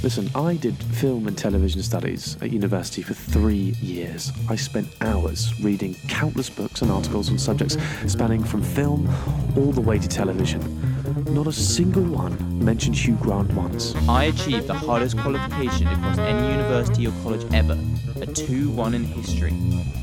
Listen, I did film and television studies at university for three years. I spent hours reading countless books and articles on subjects spanning from film all the way to television. Not a single one mentioned Hugh Grant once. I achieved the hardest qualification across any university or college ever a 2 1 in history.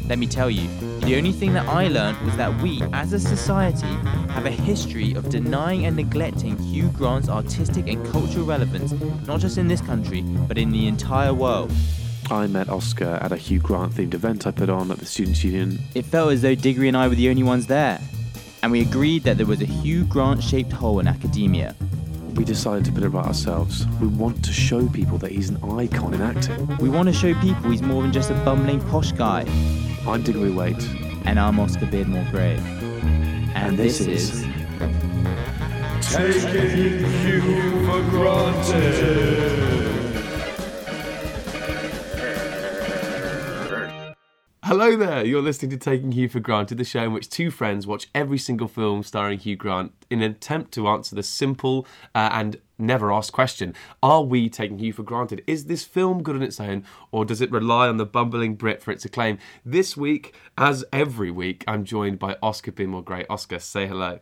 Let me tell you, the only thing that I learned was that we, as a society, have a history of denying and neglecting Hugh Grant's artistic and cultural relevance, not just in this country, but in the entire world. I met Oscar at a Hugh Grant themed event I put on at the Students' Union. It felt as though Diggory and I were the only ones there, and we agreed that there was a Hugh Grant shaped hole in academia. We decided to put it right ourselves. We want to show people that he's an icon in acting. We want to show people he's more than just a bumbling posh guy. I'm Diggory Waite. And I'm Oscar Beardmore Gray. And, And this, this is. Taking Hugh for granted. Hello there, you're listening to Taking Hugh for Granted, the show in which two friends watch every single film starring Hugh Grant in an attempt to answer the simple uh, and never asked question Are we taking Hugh for granted? Is this film good on its own, or does it rely on the bumbling Brit for its acclaim? This week, as every week, I'm joined by Oscar Beardmore Gray. Oscar, say hello.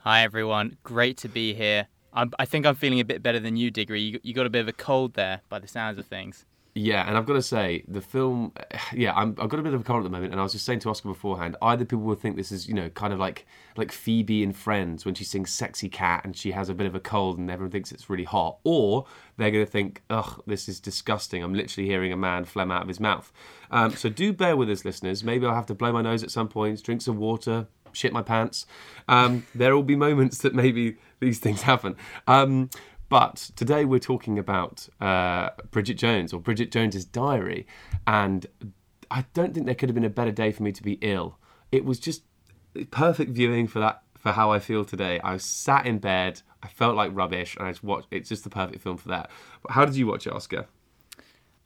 Hi, everyone. Great to be here. I think I'm feeling a bit better than you, Diggory. You got a bit of a cold there by the sounds of things. Yeah, and I've got to say, the film, yeah, I'm, I've got a bit of a cold at the moment, and I was just saying to Oscar beforehand, either people will think this is, you know, kind of like like Phoebe in Friends when she sings "Sexy Cat" and she has a bit of a cold, and everyone thinks it's really hot, or they're going to think, ugh, this is disgusting. I'm literally hearing a man phlegm out of his mouth. Um, so do bear with us, listeners. Maybe I'll have to blow my nose at some points, drink some water, shit my pants. Um, there will be moments that maybe these things happen. Um, but today we're talking about uh, Bridget Jones or Bridget Jones's Diary, and I don't think there could have been a better day for me to be ill. It was just perfect viewing for that for how I feel today. I sat in bed, I felt like rubbish, and I just watched. It's just the perfect film for that. But how did you watch it, Oscar?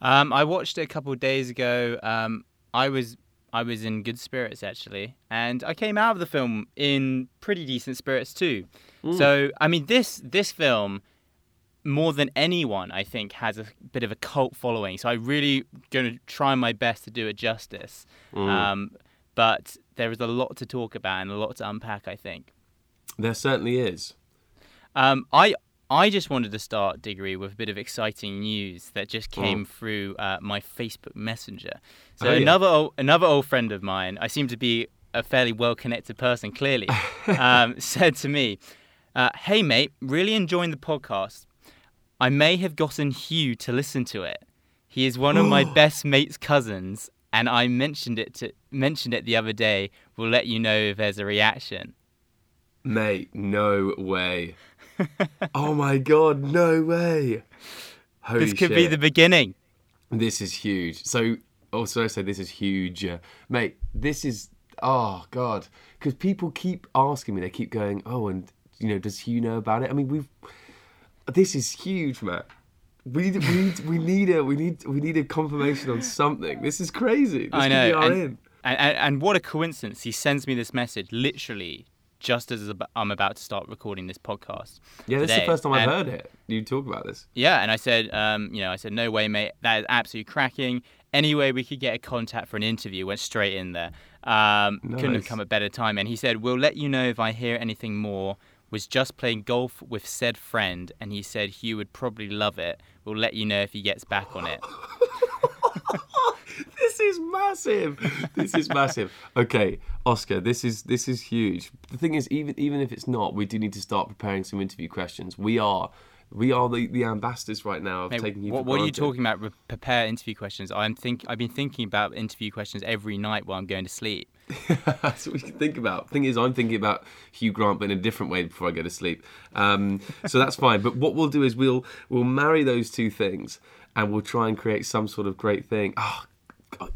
Um, I watched it a couple of days ago. Um, I was I was in good spirits actually, and I came out of the film in pretty decent spirits too. So I mean, this this film more than anyone, I think, has a bit of a cult following. So I'm really going to try my best to do it justice. Um, but there is a lot to talk about and a lot to unpack. I think. There certainly is. Um, I I just wanted to start Diggory with a bit of exciting news that just came through uh, my Facebook Messenger. So Oh, yeah. another old, another old friend of mine, I seem to be a fairly well connected person, clearly, um, said to me, uh, "Hey mate, really enjoying the podcast. I may have gotten Hugh to listen to it. He is one of my best mate's cousins." And I mentioned it to mentioned it the other day. We'll let you know if there's a reaction. Mate, no way. oh my god, no way. Holy this could be the beginning. This is huge. So, also, I say this is huge, uh, mate. This is oh god, because people keep asking me. They keep going, oh, and you know, does Hugh know about it? I mean, we've. This is huge, Matt. We need, we need, we need a, we need, we need a confirmation on something. This is crazy. This I could know. be our and. And, and, and what a coincidence. He sends me this message literally just as I'm about to start recording this podcast. Yeah, this is the first time I've heard it. You talk about this. Yeah, and I said, um, you know, I said, no way, mate. That is absolutely cracking. Any way we could get a contact for an interview, went straight in there. Um, Couldn't have come at a better time. And he said, we'll let you know if I hear anything more. Was just playing golf with said friend, and he said Hugh would probably love it. We'll let you know if he gets back on it. this is massive. This is massive. Okay, Oscar, this is this is huge. The thing is, even even if it's not, we do need to start preparing some interview questions. We are we are the, the ambassadors right now of Mate, taking you what, what are you talking about? Re- prepare interview questions. I'm think I've been thinking about interview questions every night while I'm going to sleep. That's what we can think about. Thing is, I'm thinking about Hugh Grant, but in a different way before I go to sleep. Um, so that's fine. But what we'll do is we'll we'll marry those two things, and we'll try and create some sort of great thing. Oh,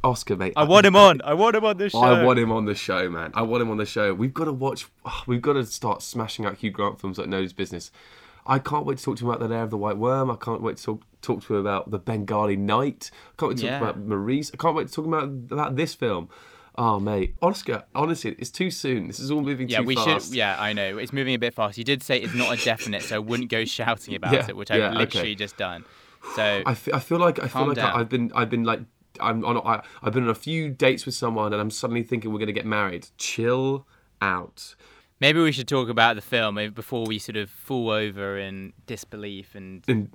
Oscar, mate. I want him on. I want him on this show. I want him on the show, man. I want him on the show. We've got to watch. oh, we've got to start smashing out Hugh Grant films like No's Business. I can't wait to talk to him about the Lair of the White Worm. I can't wait to talk, talk to him about the Bengali Night. I can't wait to Yeah. talk about Maurice. I can't wait to talk about about this film. Oh, mate, Oscar. Honestly, it's too soon. This is all moving Yeah, too we fast. should. Yeah, I know it's moving a bit fast. You did say it's not a definite, so I wouldn't go shouting about Yeah, it, which I've yeah, okay. literally just done. So I feel, I feel like I feel like down. I, I've been I've been like I'm on I, I've been on a few dates with someone and I'm suddenly thinking we're going to get married. Chill out. Maybe we should talk about the film before we sort of fall over in disbelief and In,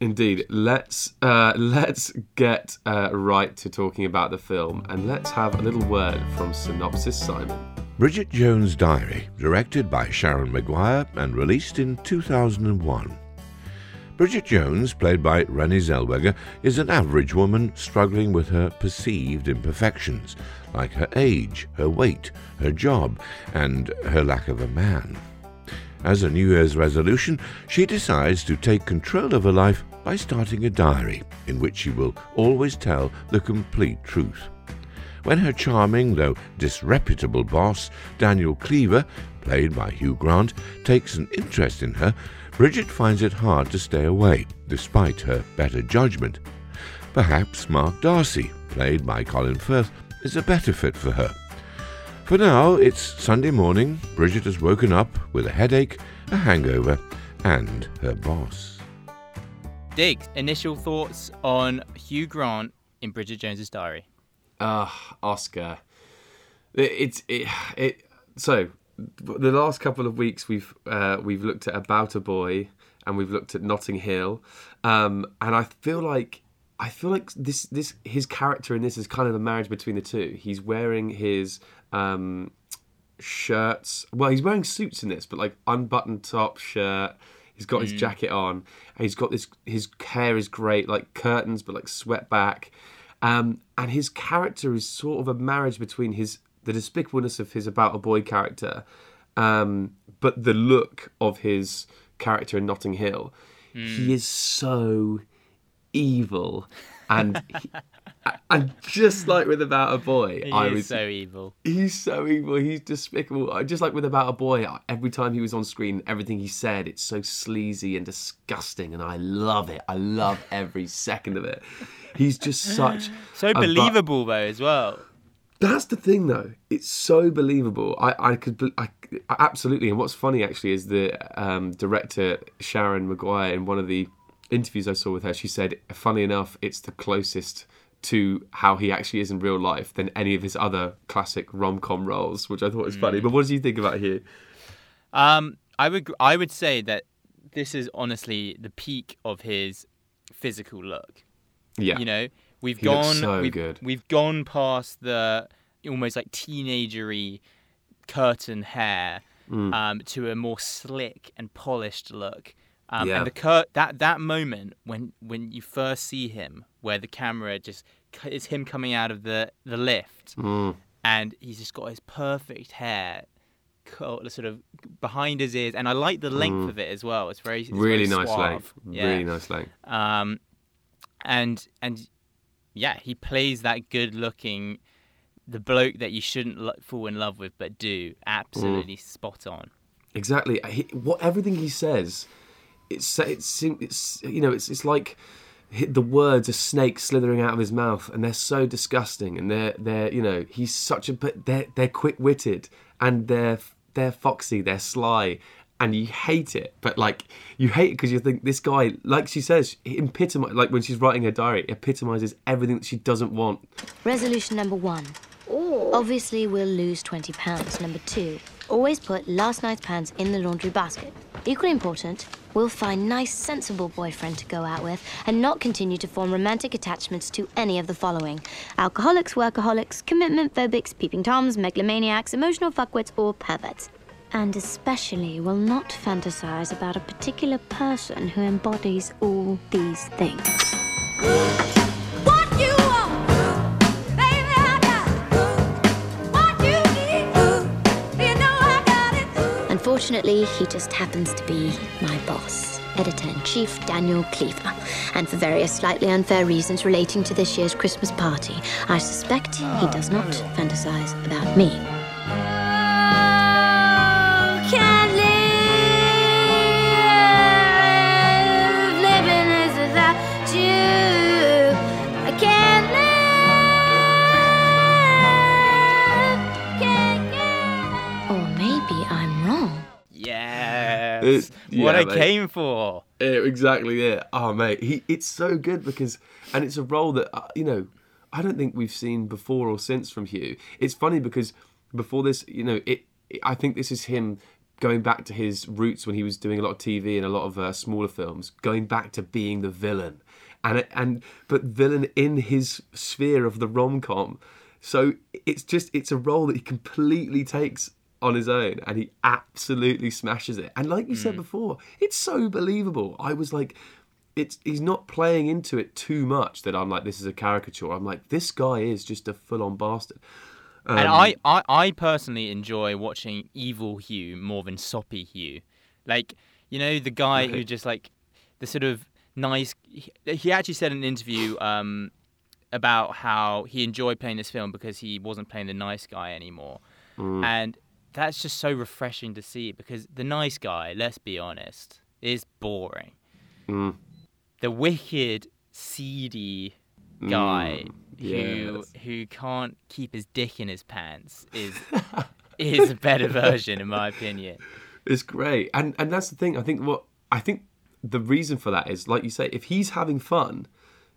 indeed, let's uh, let's get uh, right to talking about the film and let's have a little word from Synopsis Simon. Bridget Jones' Diary, directed by Sharon Maguire and released in 2001. Bridget Jones, played by Renée Zellweger, is an average woman struggling with her perceived imperfections, like her age, her weight, her job, and her lack of a man. As a New Year's resolution, she decides to take control of her life by starting a diary in which she will always tell the complete truth. When her charming, though disreputable boss, Daniel Cleaver, played by Hugh Grant, takes an interest in her, Bridget finds it hard to stay away, despite her better judgment. Perhaps Mark Darcy, played by Colin Firth, is a better fit for her. For now, it's Sunday morning. Bridget has woken up with a headache, a hangover, and her boss. Diggs, initial thoughts on Hugh Grant in Bridget Jones's Diary. Ah, Oscar. It, it's it, it. So the last couple of weeks we've uh, we've looked at About a Boy and we've looked at Notting Hill, um, and I feel like I feel like this this his character in this is kind of the marriage between the two. He's wearing his um, shirts. Well, he's wearing suits in this, but like unbuttoned top shirt. He's got his jacket on, and he's got this. His hair is great, like curtains, but like swept back. Um, and his character is sort of a marriage between his the despicableness of his about a boy character, um, but the look of his character in Notting Hill. He is so evil, and he, and just like with about a boy, He I is was so evil. He's so evil. He's despicable. Just like with About a Boy, every time he was on screen, everything he said, it's so sleazy and disgusting, and I love it. I love every second of it. He's just such. So a bu- believable though as well. That's the thing, though. It's so believable. I, I could, I, I- absolutely. And what's funny actually is the um, director Sharon Maguire in one of the interviews I saw with her, she said, "Funny enough, it's the closest." To how he actually is in real life than any of his other classic rom com roles, which I thought was funny. But what did you think about here? Um, I would I would say that this is honestly the peak of his physical look. Yeah, You know, we've He gone so we've, good. we've gone past the almost like teenagery curtain hair Mm. um, to a more slick and polished look. Um, Yeah. And the cur- that that moment when when you first see him, where the camera just is him coming out of the the lift, Mm. and he's just got his perfect hair. Sort of behind his ears, and I like the length of it as well. It's very it's Mm. really very nice suave. length. Yeah. Really nice length. Um, and and yeah, he plays that good-looking, the bloke that you shouldn't lo- fall in love with, but do absolutely Mm. spot on. Exactly. He, what everything he says, it's it's it's you know it's it's like the words are snakes slithering out of his mouth, and they're so disgusting, and they're they're you know he's such a but they're they're quick witted and they're they're foxy, they're sly. And you hate it, but like you hate it because you think this guy, like she says, he epitomi- like when she's writing her diary, epitomizes everything that she doesn't want. Resolution number one. Obviously, we'll lose £20. Number two, always put last night's pants in the laundry basket. Equally important, we'll find nice, sensible boyfriend to go out with and not continue to form romantic attachments to any of the following alcoholics, workaholics, commitment phobics, peeping toms, megalomaniacs, emotional fuckwits, or perverts. And especially will not fantasize about a particular person who embodies all these things. What you want, baby, I got what you need. You know I got it. Unfortunately, he just happens to be my boss, editor in chief Daniel Cleaver. And for various slightly unfair reasons relating to this year's Christmas party, I suspect he does not ah. fantasize about me. Can't live, living is without you. I can't live, can't get. Or maybe I'm wrong. Yeah. This That's what I mate. came for. Yeah, exactly it. Oh mate, he it's so good because and it's a role that uh, you know I don't think we've seen before or since from Hugh. It's funny because before this, you know, it, it I think this is him going back to his roots when he was doing a lot of TV and a lot of uh, smaller films, going back to being the villain, and and but villain in his sphere of the rom com. So it's just it's a role that he completely takes on his own and he absolutely smashes it. And like you said before, it's so believable. I was like it's he's not playing into it too much that I'm like this is a caricature. I'm like this guy is just a full on bastard. And um, I, I, I personally enjoy watching evil Hugh more than soppy Hugh. Like, you know, the guy who just like the sort of nice. He, he actually said in an interview um, about how he enjoyed playing this film because he wasn't playing the nice guy anymore, mm. and that's just so refreshing to see because the nice guy, let's be honest, is boring. Mm. The wicked, seedy guy mm. Who yes. who can't keep his dick in his pants is is a better version, in my opinion. It's great, and and that's the thing. I think what I think the reason for that is, like you say, if he's having fun,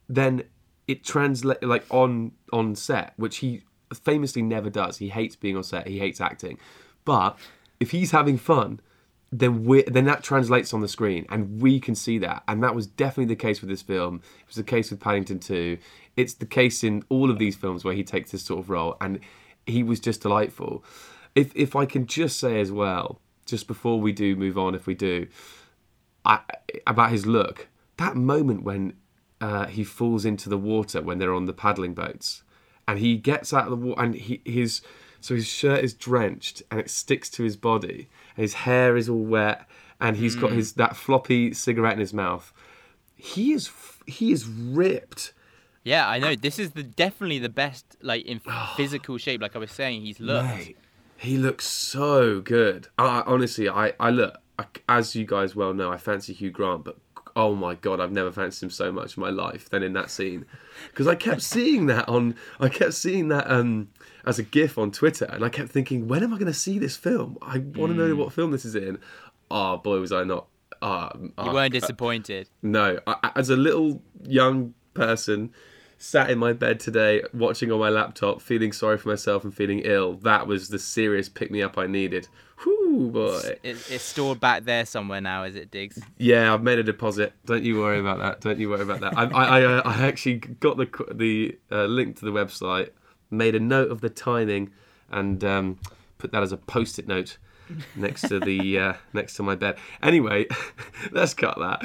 then it translate like on on set, which he famously never does. He hates being on set. He hates acting, but if he's having fun, then we then that translates on the screen, and we can see that. And that was definitely the case with this film. It was the case with Paddington Two. It's the case in all of these films where he takes this sort of role, and he was just delightful. If if I can just say as well, just before we do move on, if we do, I, about his look, that moment when uh, he falls into the water when they're on the paddling boats, and he gets out of the water, and he his so his shirt is drenched and it sticks to his body, his hair is all wet, and he's got his that floppy cigarette in his mouth. He is he is ripped. Yeah, I know. This is the definitely the best, like in physical shape. Like I was saying, he's looked. Mate, he looks so good. I, honestly, I, I look, I, as you guys well know, I fancy Hugh Grant, but oh my god, I've never fancied him so much in my life than in that scene. Because I kept seeing that on, I kept seeing that um, as a GIF on Twitter, and I kept thinking, when am I going to see this film? I want to know what film this is in. Oh boy, was I not. ah, You ah, weren't disappointed. no, I, as a little young person, sat in my bed today, watching on my laptop, feeling sorry for myself and feeling ill. That was the serious pick me up I needed. Whoo, boy. It, it's stored back there somewhere now, is it, Diggs? Yeah, I've made a deposit. Don't you worry about that. Don't you worry about that. I, I, I, uh, I actually got the the uh, link to the website, made a note of the timing, and um, put that as a post-it note next to the uh, next to my bed. Anyway, let's cut that.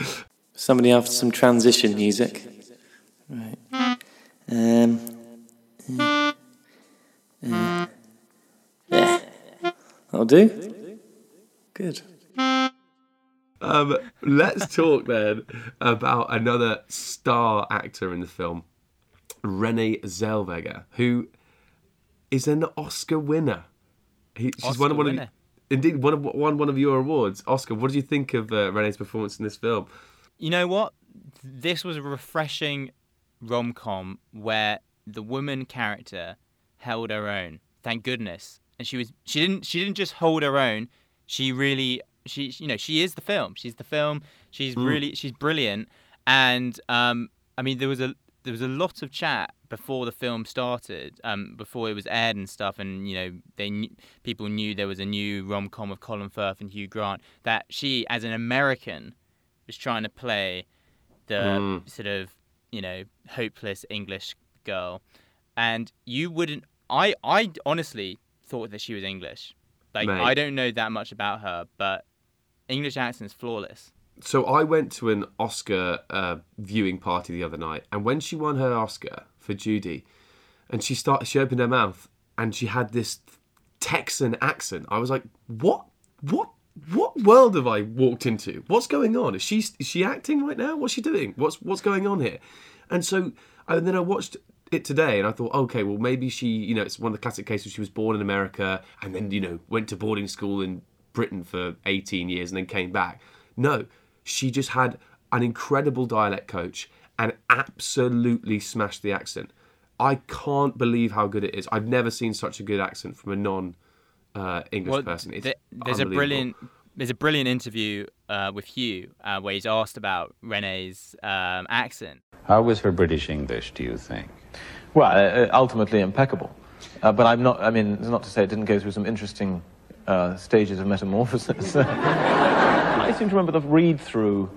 Somebody after some transition music. Right. Um. uh, uh, yeah. I'll do. Good. Um, let's talk then about another star actor in the film, Renee Zellweger, who is an Oscar winner. He, she's Oscar won one winner. of indeed one of won one of your awards. Oscar, what do you think of uh, Renee's performance in this film? You know what? This was a refreshing rom com where the woman character held her own. Thank goodness. And she was she didn't she didn't just hold her own. She really she you know she is the film. She's the film. She's really she's brilliant. And um, I mean there was a there was a lot of chat before the film started, um, before it was aired and stuff, and you know they knew, people knew there was a new rom com of Colin Firth and Hugh Grant that she, as an American, was trying to play the sort of you know hopeless English girl, and you wouldn't. I I honestly thought that she was English. Like Mate. I don't know that much about her, but English accent's flawless. So I went to an Oscar uh, viewing party the other night, and when she won her Oscar for Judy, and she started, she opened her mouth, and she had this Texan accent. I was like, "What? What? What world have I walked into? What's going on? Is she is she acting right now? What's she doing? What's what's going on here?" And so, and then I watched it today, and I thought, okay, well maybe she, you know, it's one of the classic cases. She was born in America, and then you know went to boarding school in Britain for 18 years, and then came back. No, she just had an incredible dialect coach and absolutely smashed the accent. I can't believe how good it is. I've never seen such a good accent from a non uh, English Well, person. It's th- there's a brilliant there's a brilliant interview uh, with Hugh uh, where he's asked about Renee's um, accent. How was her British English, do you think? Well, uh, ultimately impeccable. Uh, but I'm not, I mean, it's not to say it didn't go through some interesting uh, stages of metamorphosis. I seem to remember the read through.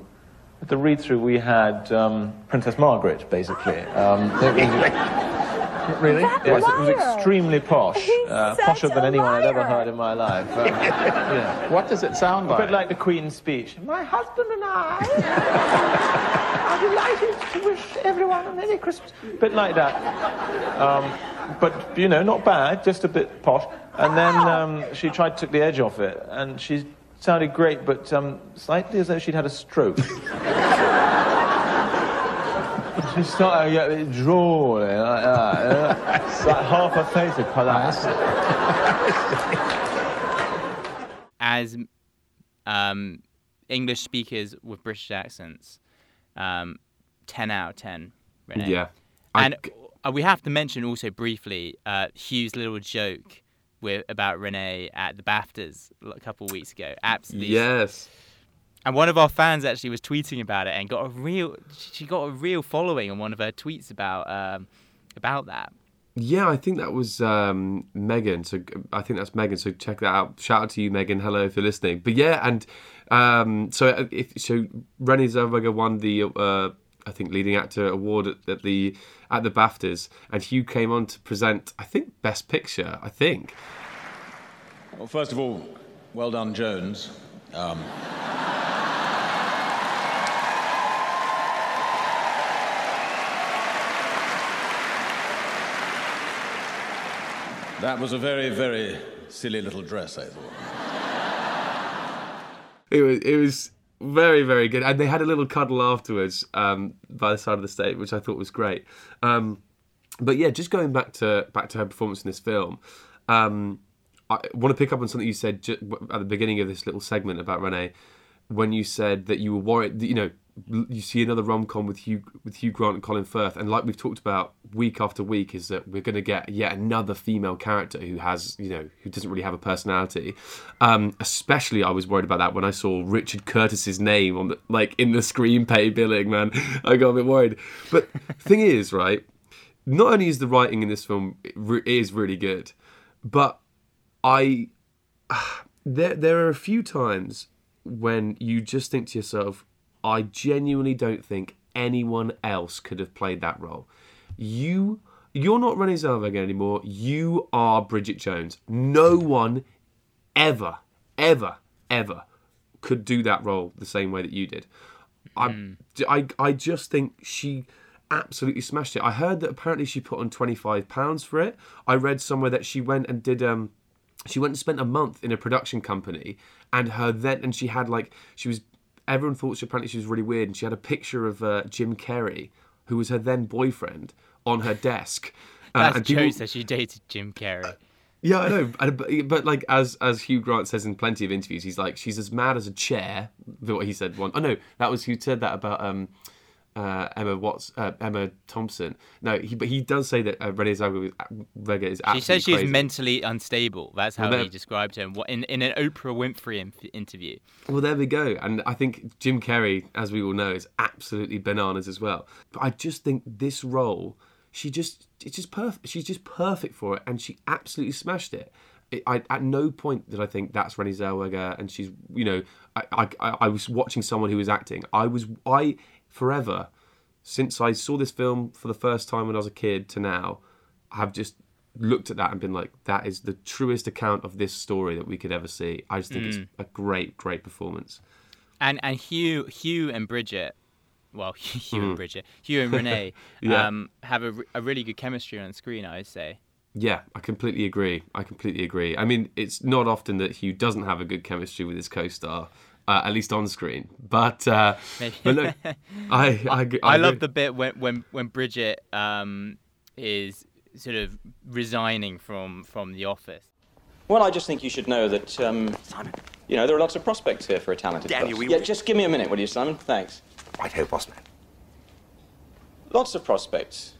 The read through, we had um, Princess Margaret, basically. Um, it was- Really? Yes, it was extremely posh. Uh, posher than anyone I'd ever heard in my life. Um, yeah. What does it sound like? A like? bit like the Queen's speech. My husband and I are delighted to wish everyone a Merry Christmas. A bit like that. Um, but, you know, not bad, just a bit posh. And then um, she tried to take the edge off it, and she sounded great, but um, slightly as though she'd had a stroke. she started getting drooling like that. It's like half her face had collapsed. as um, English speakers with British accents, um, 10 out of 10. Renee. Yeah. I- And uh, we have to mention also briefly uh, Hugh's little joke with about Renee at the BAFTAs a couple of weeks ago. Absolutely. Yes. And one of our fans actually was tweeting about it and got a real she got a real following on one of her tweets about um, about that. Yeah, I think that was um, Megan. So I think that's Megan. So check that out. Shout out to you, Megan. Hello if you're listening. But yeah, and um, so uh, if so, Renée Zellweger won the uh, I think leading actor award at, at the at the BAFTAs, and Hugh came on to present I think Best Picture. I think. Well, first of all, well done, Jones. Um, that was a very, very silly little dress, I thought. It was it was very very good, and they had a little cuddle afterwards um, by the side of the stage, which I thought was great. Um, but yeah, just going back to back to her performance in this film, um, I want to pick up on something you said at the beginning of this little segment about Renee, when you said that you were worried. You know, you see another rom com with Hugh with Hugh Grant and Colin Firth, and like we've talked about week after week, is that we're going to get yet another female character who has you know who doesn't really have a personality. Um, especially, I was worried about that when I saw Richard Curtis's name on the like in the screenplay billing. Man, I got a bit worried. But thing is, right? Not only is the writing in this film re- is really good, but I there there are a few times when you just think to yourself, I genuinely don't think anyone else could have played that role. You you're not Renée Zellweger anymore. You are Bridget Jones. No one ever, ever, ever could do that role the same way that you did. I, I, I just think she absolutely smashed it. I heard that apparently she put on twenty five pounds for it. I read somewhere that she went and did um, she went and spent a month in a production company, and her then and she had like she was everyone thought she apparently she was really weird, and she had a picture of uh, Jim Carrey, who was her then boyfriend, on her desk. Uh, That's jokes that she dated Jim Carrey. yeah, I know, and, but, but like as as Hugh Grant says in plenty of interviews, he's like she's as mad as a chair. What he said one. Oh no, that was who said that about um, uh, Emma Watts, uh, Emma Thompson. No, he but he does say that uh, Renee Zellweger is She absolutely says she's crazy. mentally unstable. That's how Well, he described her in, in, in an Oprah Winfrey in- interview. Well, there we go. And I think Jim Carrey, as we all know, is absolutely bananas as well. But I just think this role, she just, it's just perfect. She's just perfect for it, and she absolutely smashed it. It- I, at no point did I think that's Renée Zellweger, and she's, you know, I, I I was watching someone who was acting. I was, I forever, since I saw this film for the first time when I was a kid to now, I have just looked at that and been like, that is the truest account of this story that we could ever see. I just think it's a great, great performance. And and Hugh Hugh and Bridget, well Hugh and Bridget, Hugh and Renee, Mm. Yeah. um, have a, a really good chemistry on screen. I would say. Yeah, I completely agree. I completely agree. I mean, it's not often that Hugh doesn't have a good chemistry with his co-star, uh, at least on screen. But, uh, but look, I, I, I, I love agree. the bit when when when Bridget um, is sort of resigning from from the office. Well, I just think you should know that, um, you know, there are lots of prospects here for a talented Daniel, person. we- Yeah, just give me a minute, will you, Simon? Thanks. Right, ho, boss man. Lots of prospects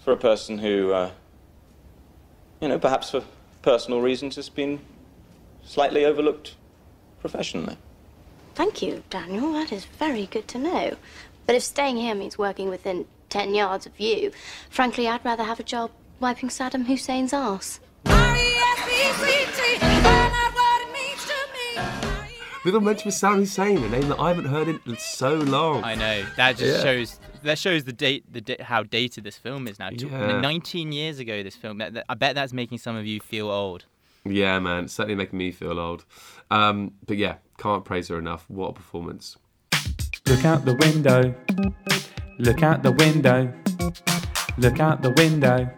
for a person who, uh, you know, perhaps for personal reasons has been slightly overlooked professionally. Thank you, Daniel. That is very good to know. But if staying here means working within 10 yards of you, frankly, I'd rather have a job wiping Saddam Hussein's ass. Little mention of Saddam Hussein, a name that I haven't heard in so long. I know that just Yeah. shows that shows the date the da- how dated this film is now. Yeah. 19 years ago, this film. That- that- I bet that's making some of you feel old. Yeah, man, it's certainly making me feel old. Um, but yeah, can't praise her enough. What a performance! Look out the window. Look out the window. Look out the window.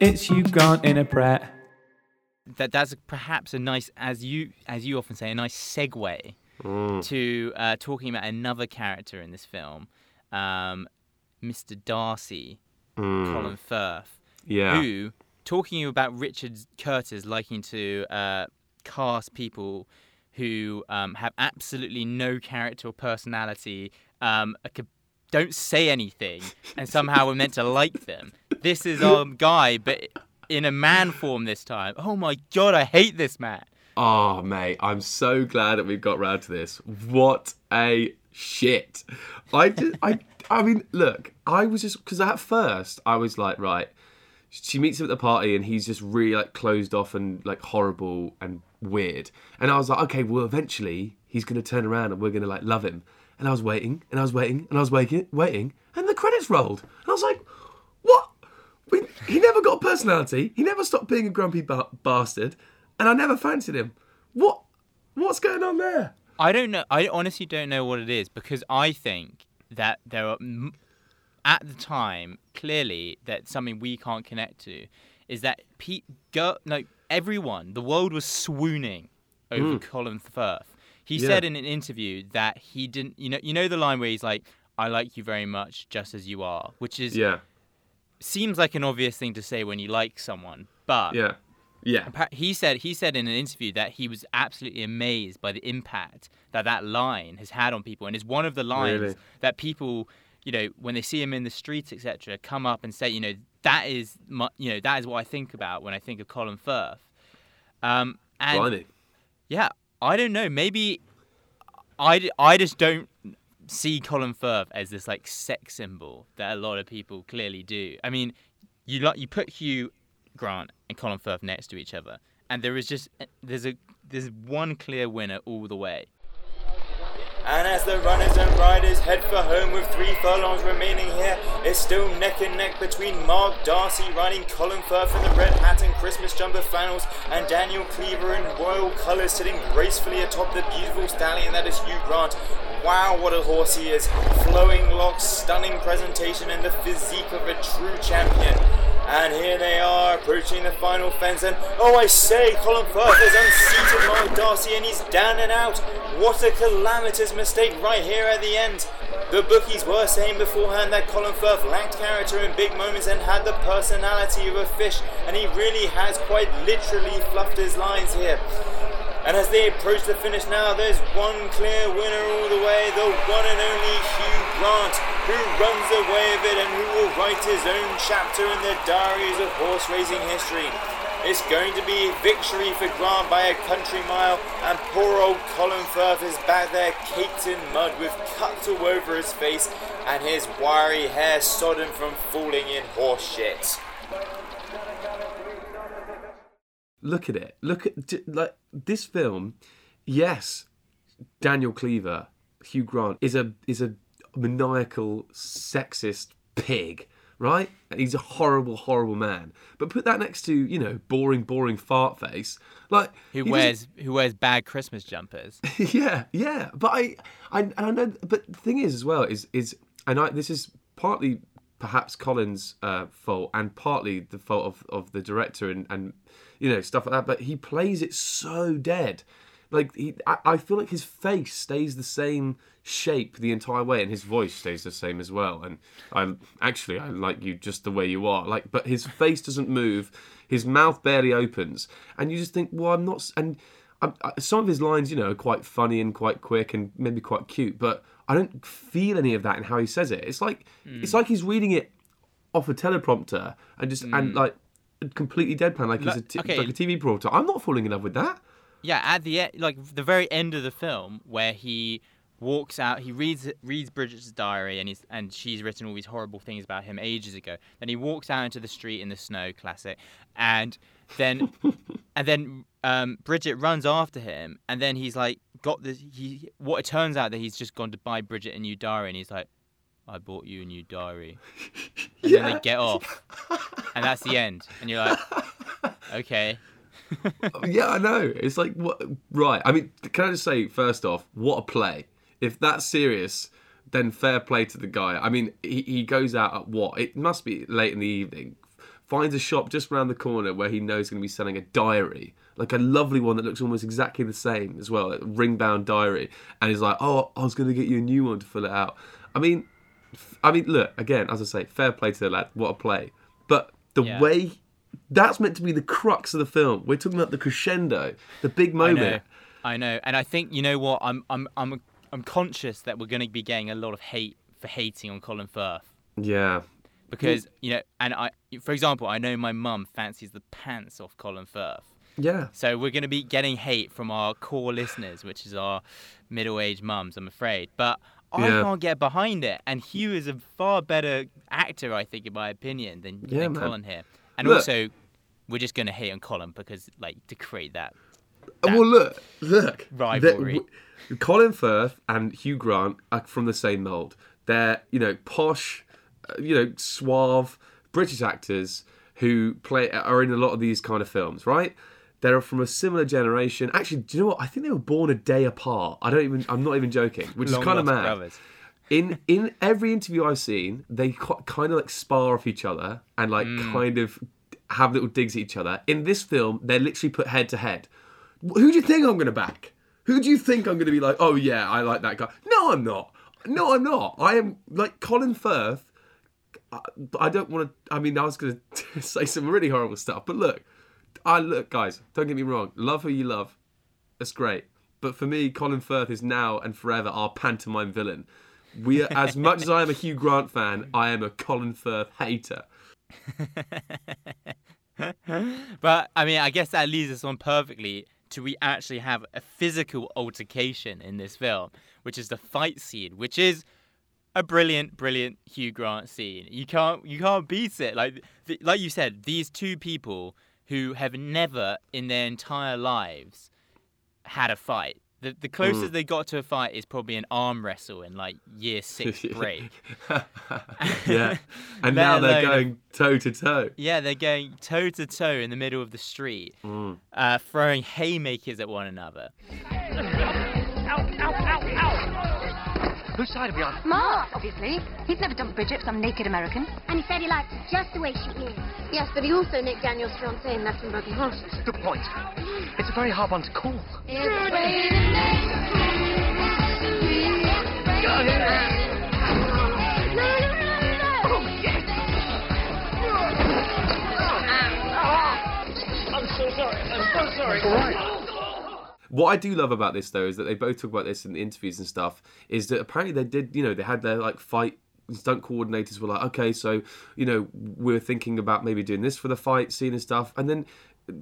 It's Hugh Grant in a Pret. That that's perhaps a nice, as you as you often say, a nice segue to uh, talking about another character in this film, um, Mr. Darcy, Mm. Colin Firth. Yeah. Who, talking about Richard Curtis liking to uh, cast people who um, have absolutely no character or personality, um, don't say anything, and somehow we're meant to like them. This is our guy, but in a man form this time. Oh my god, I hate this man. Oh, mate, I'm so glad that we've got round to this. What a shit! I I, I mean, look, I was just because at first I was like, right, she meets him at the party and he's just really like closed off and like horrible and weird, and I was like, okay, well, eventually he's gonna turn around and we're gonna like love him. And I was waiting, and I was waiting, and I was waiting, waiting, and the credits rolled, and I was like, what? We, he never got a personality. He never stopped being a grumpy ba- bastard, and I never fancied him. What? What's going on there? I don't know. I honestly don't know what it is because I think that there are, m- at the time, clearly that something we can't connect to is that Pete girl, no, everyone, the world was swooning over Mm. Colin Firth. He Yeah. said in an interview that he didn't, you know, you know the line where he's like, "I like you very much, just as you are," which is Yeah, seems like an obvious thing to say when you like someone, but yeah, yeah. He said he said in an interview that he was absolutely amazed by the impact that that line has had on people, and is one of the lines Really? that people, you know, when they see him in the streets, etc., come up and say, you know, that is, my, you know, that is what I think about when I think of Colin Firth. Um, and Blimey. yeah, I don't know. Maybe I, I just don't see Colin Firth as this like sex symbol that a lot of people clearly do. I mean, you like you put Hugh Grant and Colin Firth next to each other, and there is just there's a there's one clear winner all the way. And as the runners and riders head for home with three furlongs remaining here, it's still neck and neck between Mark Darcy riding Colin Firth in the red hat and Christmas jumper flannels, and Daniel Cleaver in royal colours sitting gracefully atop the beautiful stallion that is Hugh Grant. Wow, what a horse he is! Flowing locks, stunning presentation, and the physique of a true champion. And here they are approaching the final fence, and oh, I say, Colin Firth has unseated Mark Darcy, and he's down and out. What a calamitous mistake right here at the end. The bookies were saying beforehand that Colin Firth lacked character in big moments and had the personality of a fish, and he really has quite literally fluffed his lines here. And as they approach the finish now, there's one clear winner all the way, the one and only Hugh Grant, who runs away with it and who will write his own chapter in the diaries of horse racing history. It's going to be victory for Grant by a country mile, and poor old Colin Firth is back there caked in mud with cuts all over his face and his wiry hair sodden from falling in horse shit. Look at it. Look at like this film. Yes, Daniel Cleaver, Hugh Grant is a is a maniacal sexist pig, right? And he's a horrible, horrible man. But put that next to you know boring, boring fart face, like Who wears who wears bad Christmas jumpers? yeah, yeah. But I, I, and I know. But the thing is, as well, is is and I this is partly perhaps Colin's uh, fault and partly the fault of, of the director and, and you know stuff like that. But he plays it so dead. Like he, I, I feel like his face stays the same shape the entire way, and his voice stays the same as well. And I actually I like you just the way you are. Like, but his face doesn't move, his mouth barely opens, and you just think, well, I'm not. And I, I, some of his lines, you know, are quite funny and quite quick and maybe quite cute, but I don't feel any of that in how he says it. It's like hmm. it's like he's reading it off a teleprompter and just and hmm. like completely deadpan, like he's a okay. like a TV reporter. I'm not falling in love with that. Yeah, at the end, like the very end of the film, where he walks out, he reads reads Bridget's diary, and he's and she's written all these horrible things about him ages ago. Then he walks out into the street in the snow, classic, and then and then um, Bridget runs after him, and then he's like got this. He what it turns out that he's just gone to buy Bridget a new diary, and he's like. I bought you a new diary. And then they get off. And that's the end. And you're like, okay. yeah, I know. It's like what? Right. I mean, can I just say first off, what a play! If that's serious, then fair play to the guy. I mean, he, he goes out at what? It must be late in the evening. Finds a shop just around the corner where he knows he's going to be selling a diary, like a lovely one that looks almost exactly the same as well, a ring-bound diary. And he's like, "Oh, I was going to get you a new one to fill it out." I mean, f- I mean, look again, as I say, fair play to the lad. What a play! But the Yeah. way that's meant to be the crux of the film. We're talking about the crescendo, the big moment. I know. I know, and I think you know what? I'm I'm I'm I'm conscious that we're going to be getting a lot of hate for hating on Colin Firth Yeah. because you know, and I, for example, I know my mum fancies the pants off Colin Firth. Yeah. So we're going to be getting hate from our core listeners, which is our middle-aged mums, I'm afraid. But I Yeah. can't get behind it, and Hugh is a far better actor, I think, in my opinion, than, Yeah, than. Colin here. And Look. also, we're just going to hate on Colin because, like, to create that well, look, look. rivalry. The- Colin Firth and Hugh Grant are from the same mold. They're, you know, posh, uh, you know, suave British actors who play are in a lot of these kind of films, right? They're from a similar generation. Actually, do you know what? I think they were born a day apart. I don't even. I'm not even joking, which Long is kind of mad. brothers. In in every interview I've seen, they kind of like spar off each other and like Mm. kind of have little digs at each other. In this film, they're literally put head to head. Who do you think I'm going to back? Who do you think I'm going to be like? Oh yeah, I like that guy. No, I'm not. No, I'm not. I am like Colin Firth. I, I don't want to. I mean, I was going to say some really horrible stuff, but look, I look, guys. Don't get me wrong. Love who you love. That's great. But for me, Colin Firth is now and forever our pantomime villain. We, are, as much as I am a Hugh Grant fan, I am a Colin Firth hater. but I mean, I guess that leads us on perfectly to we actually have a physical altercation in this film, which is the fight scene, which is a brilliant, brilliant Hugh Grant scene. You can't, you can't beat it. Like, th- like you said, these two people who have never in their entire lives had a fight. The, the closest Mm. they got to a fight is probably an arm wrestle in like year six break. yeah. And Let now they're alone going toe to toe. Yeah, they're going toe to toe in the middle of the street, Mm. uh, throwing haymakers at one another. Whose side are we on? Mark, obviously. He's never dumped Bridget, some naked American. And he said he liked her just the way she is. Yes, but he also nicked Daniel's fiancée and left him broken hearted. Good point. It's a very hard one to call. I'm so sorry. I'm so sorry. What I do love about this though is that they both talk about this in the interviews and stuff. Is that apparently they did, you know, they had their like fight stunt coordinators were like, okay, so you know, we're thinking about maybe doing this for the fight scene and stuff, and then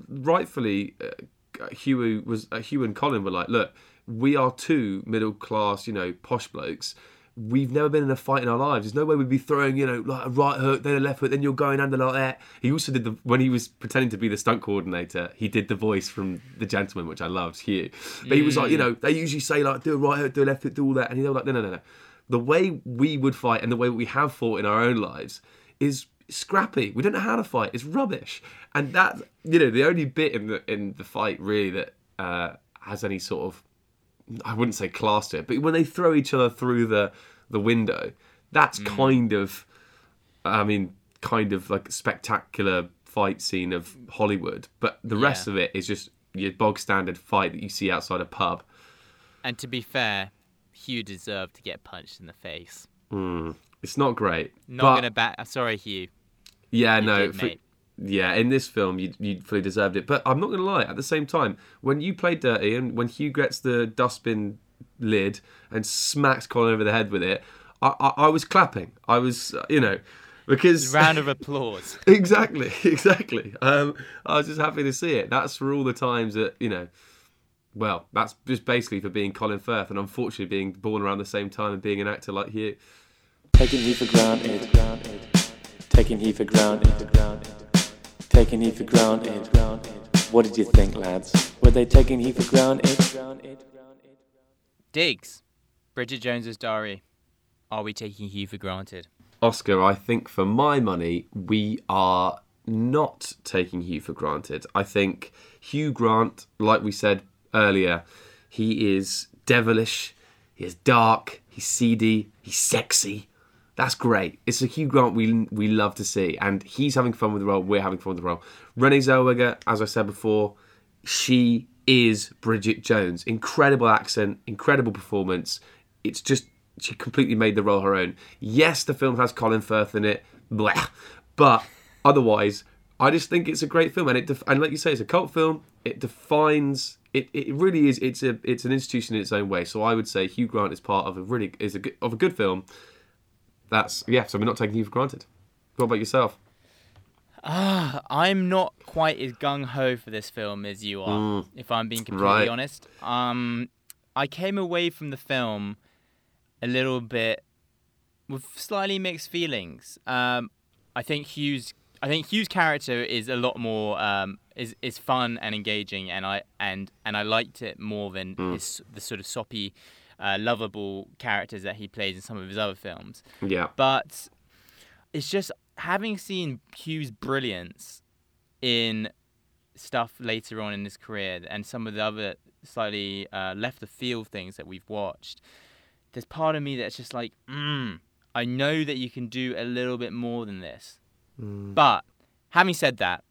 rightfully, uh, Hugh was uh, Hugh and Colin were like, look, we are two middle class, you know, posh blokes. We've never been in a fight in our lives. There's no way we'd be throwing, you know, like a right hook, then a left hook, then you're going under like that. He also did the when he was pretending to be the stunt coordinator. He did the voice from the gentleman, which I loved, Hugh. But he was like, you know, they usually say like do a right hook, do a left hook, do all that, and they were like, no, no, no, no. The way we would fight and the way we have fought in our own lives is scrappy. We don't know how to fight. It's rubbish. And that, you know, the only bit in the in the fight really that uh, has any sort of I wouldn't say class to it, but when they throw each other through the the window, that's kind of, I mean, kind of like a spectacular fight scene of Hollywood. But the rest Yeah. of it is just your bog standard fight that you see outside a pub. And to be fair, Hugh deserved to get punched in the face. Mm, it's not great. Not but, gonna back. Sorry, Hugh. Yeah, You no. did, for-. Yeah, in this film, you you fully deserved it. But I'm not going to lie. At the same time, when you play dirty and when Hugh gets the dustbin lid and smacks Colin over the head with it, I I, I was clapping. I was, uh, you know, because Round of applause. exactly, exactly. Um, I was just happy to see it. That's for all the times that you know Well, that's just basically for being Colin Firth and unfortunately being born around the same time and being an actor like you. Taking he for granted. Taking he for granted. Taking Hugh for granted. What did you think, lads? Were they taking Hugh for granted? Diggs, Bridget Jones's Diary. Are we taking Hugh for granted? Oscar, I think for my money, we are not taking Hugh for granted. I think Hugh Grant, like we said earlier, he is devilish, he is dark, he's seedy, he's sexy. That's great. It's a Hugh Grant we we love to see, and he's having fun with the role. We're having fun with the role. Renee Zellweger, as I said before, she is Bridget Jones. Incredible accent, incredible performance. It's just she completely made the role her own. Yes, the film has Colin Firth in it, blah, but otherwise, I just think it's a great film, and it def- and like you say, it's a cult film. It defines. It, it really is. It's a it's an institution in its own way. So I would say Hugh Grant is part of a really is a of a good film. That's yeah. So we're not taking Hugh for granted. What about yourself? Ah, I'm not quite as gung ho for this film as you are, Mm. if I'm being completely Right. honest. Um, I came away from the film a little bit with slightly mixed feelings. Um, I think Hugh's I think Hugh's character is a lot more um, is is fun and engaging, and I and and I liked it more than Mm. his the sort of soppy, uh, lovable characters that he plays in some of his other films. Yeah. But it's just having seen Hugh's brilliance in stuff later on in his career and some of the other slightly uh, left the field things that we've watched. There's part of me that's just like, mm, I know that you can do a little bit more than this. But having said that,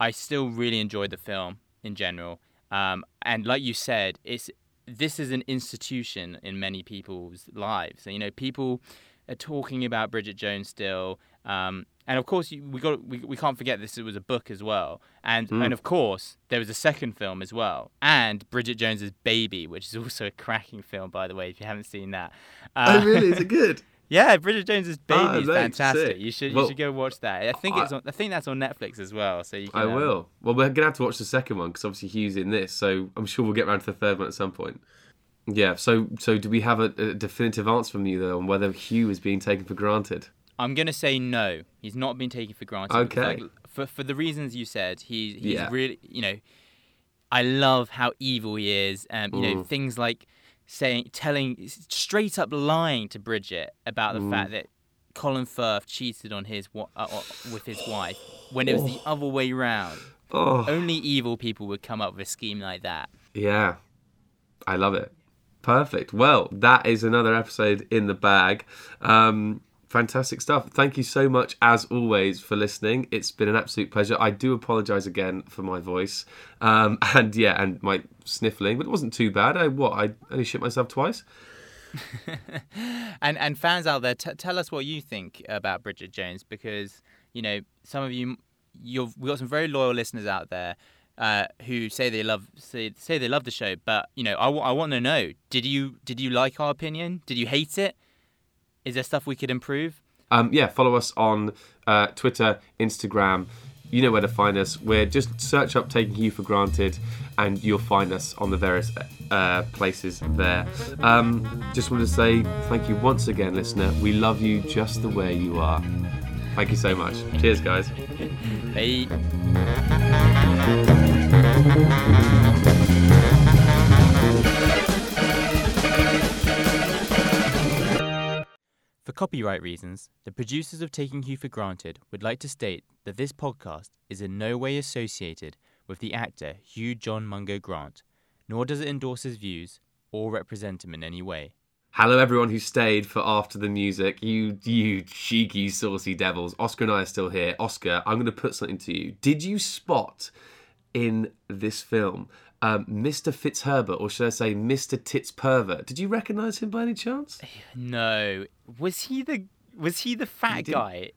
I still really enjoyed the film in general. Um, and like you said, it's this is an institution in many people's lives. You know, people are talking about Bridget Jones still. Um, and of course, we got we, we can't forget this It was a book as well. And Mm. and of course, there was a second film as well, and Bridget Jones's Baby, which is also a cracking film, by the way, if you haven't seen that. Uh, oh really? Is it good? yeah, Bridget Jones's Baby Oh, is fantastic. sick. You should Well, you should go watch that. I think I- it's on, I think that's on Netflix as well. So you can. I um, will. Well, we're gonna have to watch the second one because obviously Hugh's in this, so I'm sure we'll get around to the third one at some point. Yeah. So, so do we have a, a definitive answer from you though on whether Hugh is being taken for granted? I'm gonna say no. He's not been taken for granted. Okay. like, for for the reasons you said, he he's Yeah. really you know. I love how evil he is. Um, you know Mm. things like saying, telling, straight up lying to Bridget about the Mm. fact that Colin Firth cheated on his uh, uh, with his wife when it was the other way round. Oh. Only evil people would come up with a scheme like that. Yeah, I love it. Perfect. Well, that is another episode in the bag. Um, fantastic stuff. Thank you so much, as always, for listening. It's been an absolute pleasure. I do apologise again for my voice, um, and yeah, and my sniffling, but it wasn't too bad. I what? I only shit myself twice. and and fans out there, t- tell us what you think about Bridget Jones because you know some of you, you've we got some very loyal listeners out there uh, who say they love say, say they love the show. But you know, I, w- I want to know: did you did you like our opinion? Did you hate it? Is there stuff we could improve? Um, yeah, follow us on uh, Twitter, Instagram. You know where to find us. We're just search up Taking Hugh for Granted, and you'll find us on the various uh, places there. Um, just want to say thank you once again, listener. We love you just the way you are. Thank you so much. Cheers, guys. Bye. Copyright reasons, the producers of Taking Hugh for Granted would like to state that this podcast is in no way associated with the actor Hugh John Mungo Grant, nor does it endorse his views or represent him in any way. Hello, everyone who stayed for after the music. You, you cheeky, saucy devils. Oscar and I are still here. Oscar, I'm going to put something to you. Did you spot in this film um, Mr. Fitzherbert, or should I say Mr. Tits Pervert? Did you recognise him by any chance? No, was he the was he the fat didn't- guy,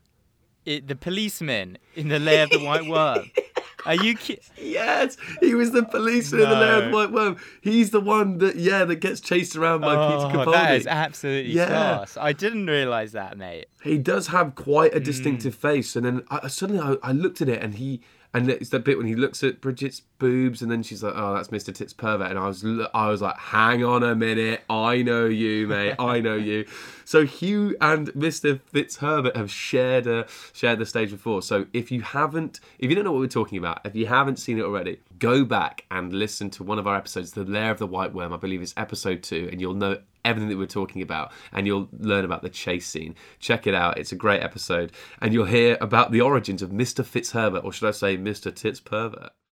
it, the policeman in the Lair of the White Worm? Are you kidding? Yes, he was the policeman in the Lair of the White Worm. He's the one that, yeah, that gets chased around by Peter Capaldi. Oh, that is absolutely Yeah. class. I didn't realise that, mate. He does have quite Hmm. a distinctive face, and then I, suddenly I, I looked at it, and he And it's that bit when he looks at Bridget's boobs, and then she's like, "Oh, that's Mr. Tits pervert," and I was, I was like, "Hang on a minute, I know you, mate, I know you." So Hugh and Mr. Fitzherbert have shared a shared the stage before. So if you haven't, if you don't know what we're talking about, if you haven't seen it already, go back and listen to one of our episodes, "The Lair of the White Worm." I believe it's episode two, and you'll know everything that we're talking about and you'll learn about the chase scene. Check it out. It's a great episode. And you'll hear about the origins of Mr. Fitzherbert, or should I say Mr. Tits Pervert.